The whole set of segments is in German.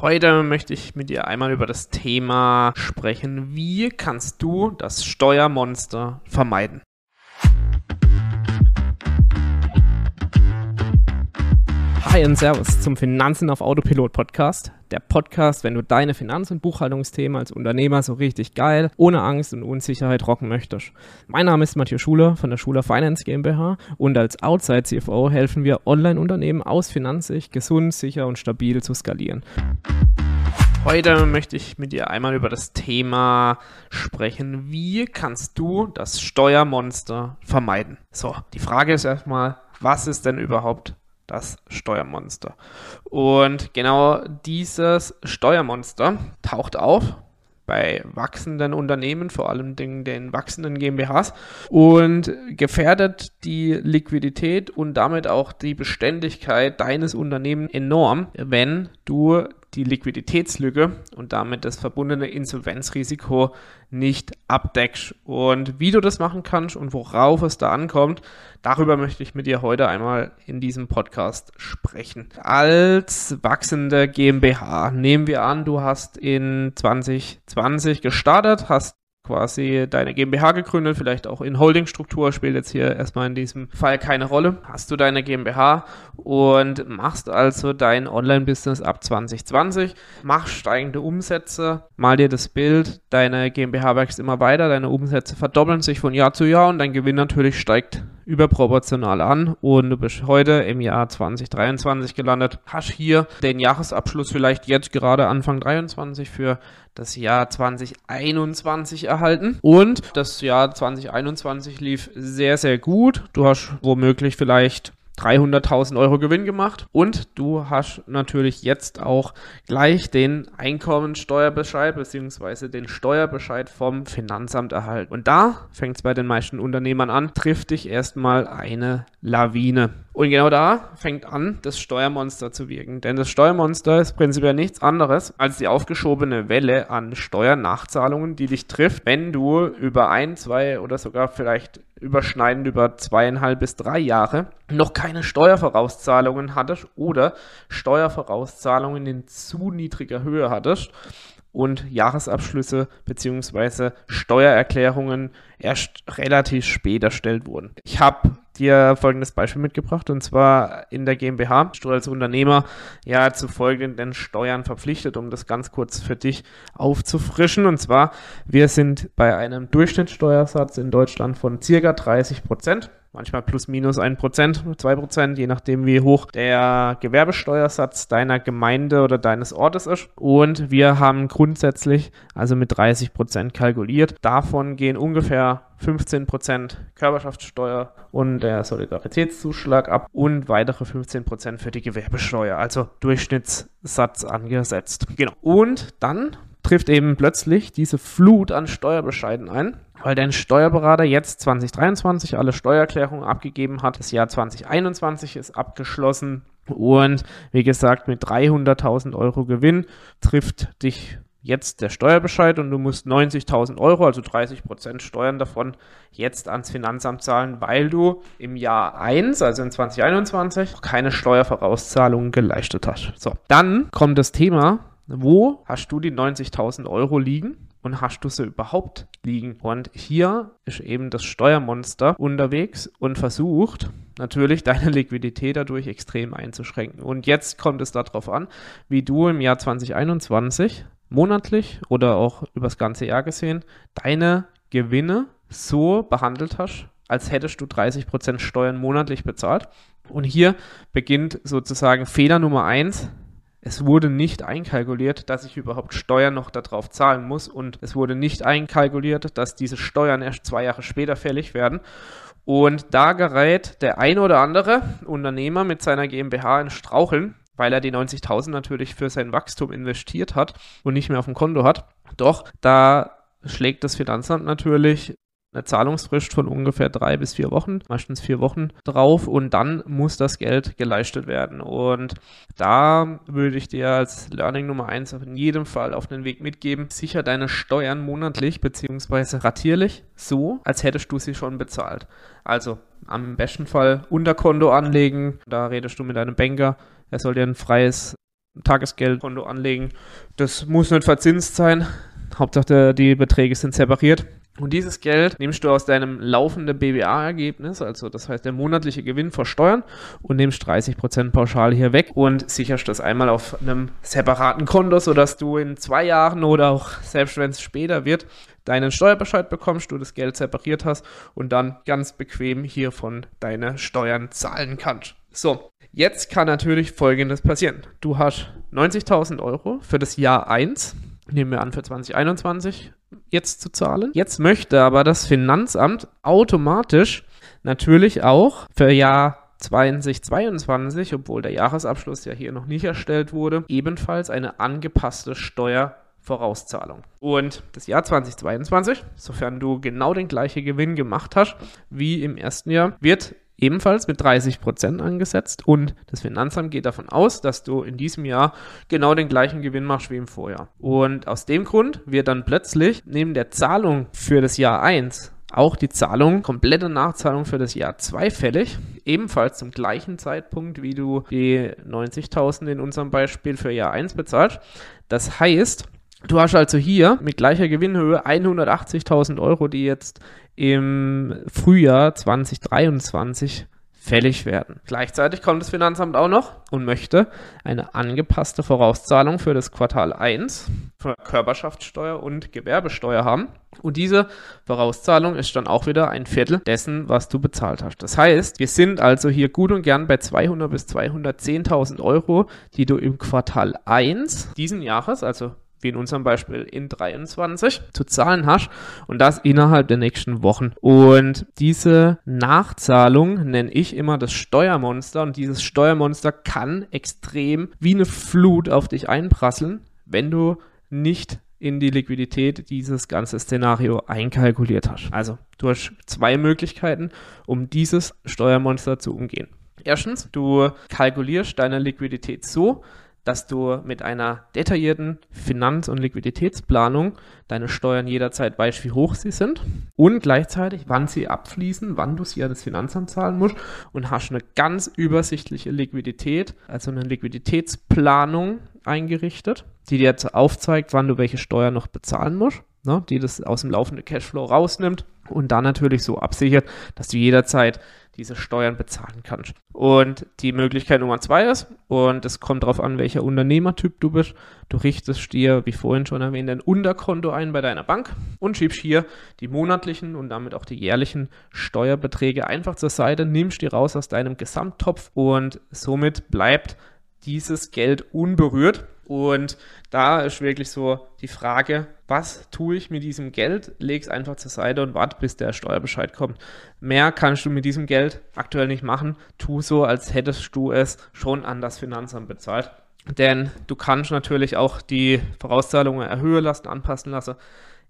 Heute möchte ich mit dir einmal über das Thema sprechen, wie kannst du das Steuermonster vermeiden. Hi und Servus zum Finanzen auf Autopilot Podcast. Der Podcast, wenn du deine Finanz- und Buchhaltungsthemen als Unternehmer so richtig geil, ohne Angst und Unsicherheit rocken möchtest. Mein Name ist Matthias Schuler von der Schuler Finance GmbH und als Outside CFO helfen wir Online-Unternehmen aus Finanzsicht gesund, sicher und stabil zu skalieren. Heute möchte ich mit dir einmal über das Thema sprechen, wie kannst du das Steuermonster vermeiden? So, die Frage ist erstmal, was ist denn überhaupt das Steuermonster. Und genau dieses Steuermonster taucht auf bei wachsenden Unternehmen, vor allem den, den wachsenden GmbHs und gefährdet die Liquidität und damit auch die Beständigkeit deines Unternehmens enorm, wenn du die Liquiditätslücke und damit das verbundene Insolvenzrisiko nicht abdeckst. Und wie du das machen kannst und worauf es da ankommt, darüber möchte ich mit dir heute einmal in diesem Podcast sprechen. Als wachsende GmbH nehmen wir an, du hast in 2020 gestartet, hast quasi deine GmbH gegründet, vielleicht auch in Holdingstruktur, spielt jetzt hier erstmal in diesem Fall keine Rolle. Hast du deine GmbH und machst also dein Online-Business ab 2020, machst steigende Umsätze, mal dir das Bild, deine GmbH wächst immer weiter, deine Umsätze verdoppeln sich von Jahr zu Jahr und dein Gewinn natürlich steigt überproportional an und du bist heute im Jahr 2023 gelandet, hast hier den Jahresabschluss vielleicht jetzt gerade Anfang 23 für das Jahr 2021 erhalten und das Jahr 2021 lief sehr, sehr gut. Du hast womöglich vielleicht 300.000 Euro Gewinn gemacht und du hast natürlich jetzt auch gleich den Einkommensteuerbescheid bzw. den Steuerbescheid vom Finanzamt erhalten. Und da fängt es bei den meisten Unternehmern an, trifft dich erstmal eine Lawine. Und genau da fängt an, das Steuermonster zu wirken. Denn das Steuermonster ist prinzipiell nichts anderes als die aufgeschobene Welle an Steuernachzahlungen, die dich trifft, wenn du über ein, zwei oder sogar vielleicht überschneidend über zweieinhalb bis drei Jahre noch keine Steuervorauszahlungen hattest oder Steuervorauszahlungen in zu niedriger Höhe hattest und Jahresabschlüsse bzw. Steuererklärungen erst relativ spät erstellt wurden. Ich habe dir folgendes Beispiel mitgebracht und zwar in der GmbH bist du als Unternehmer ja zu folgenden Steuern verpflichtet, um das ganz kurz für dich aufzufrischen und zwar wir sind bei einem Durchschnittssteuersatz in Deutschland von circa 30 Prozent manchmal plus minus ein Prozent, zwei Prozent, je nachdem wie hoch der Gewerbesteuersatz deiner Gemeinde oder deines Ortes ist. Und wir haben grundsätzlich also mit 30 Prozent kalkuliert. Davon gehen ungefähr 15 Prozent Körperschaftssteuer und der Solidaritätszuschlag ab und weitere 15 Prozent für die Gewerbesteuer, also Durchschnittssatz angesetzt. Genau. Und dann trifft eben plötzlich diese Flut an Steuerbescheiden ein weil dein Steuerberater jetzt 2023 alle Steuererklärungen abgegeben hat. Das Jahr 2021 ist abgeschlossen und wie gesagt, mit 300.000 Euro Gewinn trifft dich jetzt der Steuerbescheid und du musst 90.000 Euro, also 30 Prozent Steuern davon, jetzt ans Finanzamt zahlen, weil du im Jahr 1, also in 2021, keine Steuervorauszahlungen geleistet hast. So, dann kommt das Thema, wo hast du die 90.000 Euro liegen? Und hast du sie überhaupt liegen? Und hier ist eben das Steuermonster unterwegs und versucht natürlich deine Liquidität dadurch extrem einzuschränken. Und jetzt kommt es darauf an, wie du im Jahr 2021 monatlich oder auch übers ganze Jahr gesehen deine Gewinne so behandelt hast, als hättest du 30% Steuern monatlich bezahlt. Und hier beginnt sozusagen Fehler Nummer 1 es wurde nicht einkalkuliert, dass ich überhaupt Steuern noch darauf zahlen muss und es wurde nicht einkalkuliert, dass diese Steuern erst zwei Jahre später fällig werden. Und da gerät der ein oder andere Unternehmer mit seiner GmbH in Straucheln, weil er die 90.000 natürlich für sein Wachstum investiert hat und nicht mehr auf dem Konto hat. Doch da schlägt das Finanzamt natürlich eine Zahlungsfrist von ungefähr drei bis vier Wochen, meistens vier Wochen drauf und dann muss das Geld geleistet werden. Und da würde ich dir als Learning Nummer eins auf jeden Fall auf den Weg mitgeben, sicher deine Steuern monatlich bzw. ratierlich so, als hättest du sie schon bezahlt. Also am besten Fall Unterkonto anlegen, da redest du mit deinem Banker, er soll dir ein freies Tagesgeldkonto anlegen. Das muss nicht verzinst sein. Hauptsache die Beträge sind separiert. Und dieses Geld nimmst du aus deinem laufenden BWA-Ergebnis, also das heißt der monatliche Gewinn versteuern und nimmst 30% pauschal hier weg und sicherst das einmal auf einem separaten Konto, sodass du in zwei Jahren oder auch selbst wenn es später wird, deinen Steuerbescheid bekommst, du das Geld separiert hast und dann ganz bequem hiervon deine Steuern zahlen kannst. So, jetzt kann natürlich Folgendes passieren. Du hast 90.000 Euro für das Jahr 1 nehmen wir an für 2021 jetzt zu zahlen. Jetzt möchte aber das Finanzamt automatisch natürlich auch für Jahr 2022, obwohl der Jahresabschluss ja hier noch nicht erstellt wurde, ebenfalls eine angepasste Steuervorauszahlung. Und das Jahr 2022, sofern du genau den gleichen Gewinn gemacht hast wie im ersten Jahr, wird ebenfalls mit 30 Prozent angesetzt und das Finanzamt geht davon aus, dass du in diesem Jahr genau den gleichen Gewinn machst wie im Vorjahr. Und aus dem Grund wird dann plötzlich neben der Zahlung für das Jahr 1 auch die Zahlung, komplette Nachzahlung für das Jahr 2 fällig, ebenfalls zum gleichen Zeitpunkt, wie du die 90.000 in unserem Beispiel für Jahr 1 bezahlst. Das heißt, Du hast also hier mit gleicher Gewinnhöhe 180.000 Euro, die jetzt im Frühjahr 2023 fällig werden. Gleichzeitig kommt das Finanzamt auch noch und möchte eine angepasste Vorauszahlung für das Quartal 1 für Körperschaftssteuer und Gewerbesteuer haben. Und diese Vorauszahlung ist dann auch wieder ein Viertel dessen, was du bezahlt hast. Das heißt, wir sind also hier gut und gern bei 200 bis 210.000 Euro, die du im Quartal 1 diesen Jahres, also wie in unserem Beispiel in 23 zu zahlen hast und das innerhalb der nächsten Wochen. Und diese Nachzahlung nenne ich immer das Steuermonster und dieses Steuermonster kann extrem wie eine Flut auf dich einprasseln, wenn du nicht in die Liquidität dieses ganze Szenario einkalkuliert hast. Also du hast zwei Möglichkeiten, um dieses Steuermonster zu umgehen. Erstens, du kalkulierst deine Liquidität so, dass du mit einer detaillierten Finanz- und Liquiditätsplanung deine Steuern jederzeit weißt, wie hoch sie sind und gleichzeitig, wann sie abfließen, wann du sie an das Finanzamt zahlen musst und hast eine ganz übersichtliche Liquidität, also eine Liquiditätsplanung eingerichtet, die dir jetzt aufzeigt, wann du welche Steuern noch bezahlen musst, ne, die das aus dem laufenden Cashflow rausnimmt und dann natürlich so absichert, dass du jederzeit diese Steuern bezahlen kannst. Und die Möglichkeit Nummer zwei ist, und es kommt darauf an, welcher Unternehmertyp du bist, du richtest dir, wie vorhin schon erwähnt, ein Unterkonto ein bei deiner Bank und schiebst hier die monatlichen und damit auch die jährlichen Steuerbeträge einfach zur Seite, nimmst die raus aus deinem Gesamttopf und somit bleibt dieses Geld unberührt. Und da ist wirklich so die Frage, was tue ich mit diesem Geld? Leg es einfach zur Seite und warte, bis der Steuerbescheid kommt. Mehr kannst du mit diesem Geld aktuell nicht machen. Tu so, als hättest du es schon an das Finanzamt bezahlt. Denn du kannst natürlich auch die Vorauszahlungen erhöhen lassen, anpassen lassen.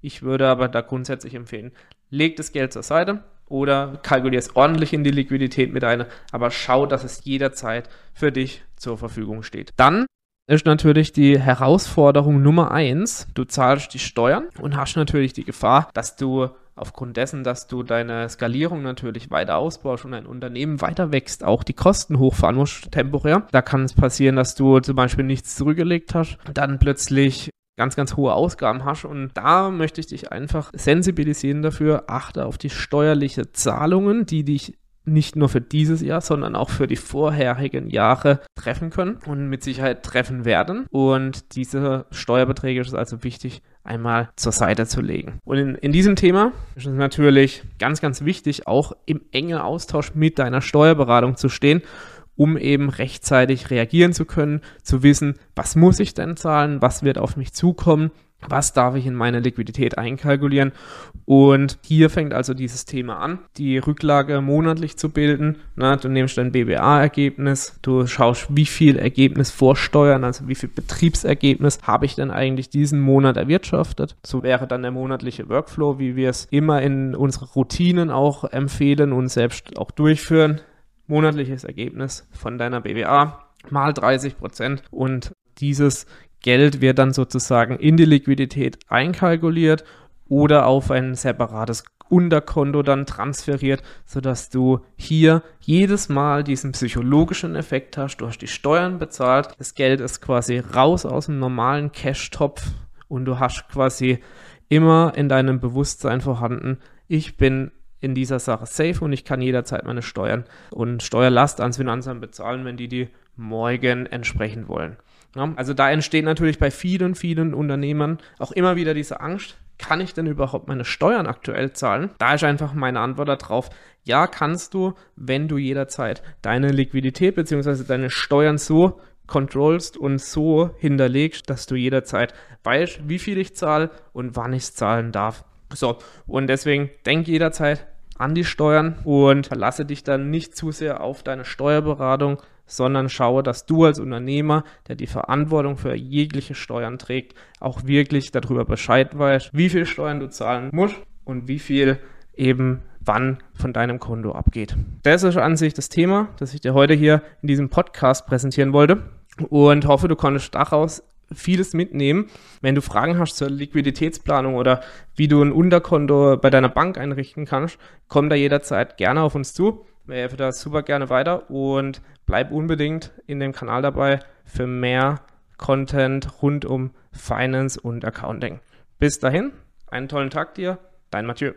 Ich würde aber da grundsätzlich empfehlen, leg das Geld zur Seite, oder kalkulier es ordentlich in die Liquidität mit ein, aber schau, dass es jederzeit für dich zur Verfügung steht. Dann ist natürlich die Herausforderung Nummer eins. Du zahlst die Steuern und hast natürlich die Gefahr, dass du aufgrund dessen, dass du deine Skalierung natürlich weiter ausbaust und dein Unternehmen weiter wächst, auch die Kosten hochfahren musst, temporär. Da kann es passieren, dass du zum Beispiel nichts zurückgelegt hast, dann plötzlich ganz, ganz hohe Ausgaben hast. Und da möchte ich dich einfach sensibilisieren dafür. Achte auf die steuerliche Zahlungen, die dich nicht nur für dieses Jahr, sondern auch für die vorherigen Jahre treffen können und mit Sicherheit treffen werden. Und diese Steuerbeträge ist also wichtig, einmal zur Seite zu legen. Und in, in diesem Thema ist es natürlich ganz, ganz wichtig, auch im engen Austausch mit deiner Steuerberatung zu stehen um eben rechtzeitig reagieren zu können, zu wissen, was muss ich denn zahlen, was wird auf mich zukommen, was darf ich in meine Liquidität einkalkulieren. Und hier fängt also dieses Thema an, die Rücklage monatlich zu bilden. Na, du nimmst dein BBA-Ergebnis, du schaust, wie viel Ergebnis vorsteuern, also wie viel Betriebsergebnis habe ich denn eigentlich diesen Monat erwirtschaftet. So wäre dann der monatliche Workflow, wie wir es immer in unsere Routinen auch empfehlen und selbst auch durchführen monatliches Ergebnis von deiner BWA mal 30 Prozent und dieses Geld wird dann sozusagen in die Liquidität einkalkuliert oder auf ein separates Unterkonto dann transferiert, sodass du hier jedes Mal diesen psychologischen Effekt hast. Du hast die Steuern bezahlt, das Geld ist quasi raus aus dem normalen Cash-Topf und du hast quasi immer in deinem Bewusstsein vorhanden, ich bin in dieser Sache safe und ich kann jederzeit meine Steuern und Steuerlast ans Finanzamt bezahlen, wenn die die morgen entsprechen wollen. Ja, also da entsteht natürlich bei vielen, vielen Unternehmern auch immer wieder diese Angst, kann ich denn überhaupt meine Steuern aktuell zahlen? Da ist einfach meine Antwort darauf, ja, kannst du, wenn du jederzeit deine Liquidität bzw. deine Steuern so controllst und so hinterlegst, dass du jederzeit weißt, wie viel ich zahle und wann ich es zahlen darf. So, und deswegen denk jederzeit an die Steuern und verlasse dich dann nicht zu sehr auf deine Steuerberatung, sondern schaue, dass du als Unternehmer, der die Verantwortung für jegliche Steuern trägt, auch wirklich darüber Bescheid weißt, wie viel Steuern du zahlen musst und wie viel eben wann von deinem Konto abgeht. Das ist an sich das Thema, das ich dir heute hier in diesem Podcast präsentieren wollte und hoffe, du konntest daraus vieles mitnehmen. Wenn du Fragen hast zur Liquiditätsplanung oder wie du ein Unterkonto bei deiner Bank einrichten kannst, komm da jederzeit gerne auf uns zu. Wir helfen da super gerne weiter und bleib unbedingt in dem Kanal dabei für mehr Content rund um Finance und Accounting. Bis dahin, einen tollen Tag dir, dein Mathieu.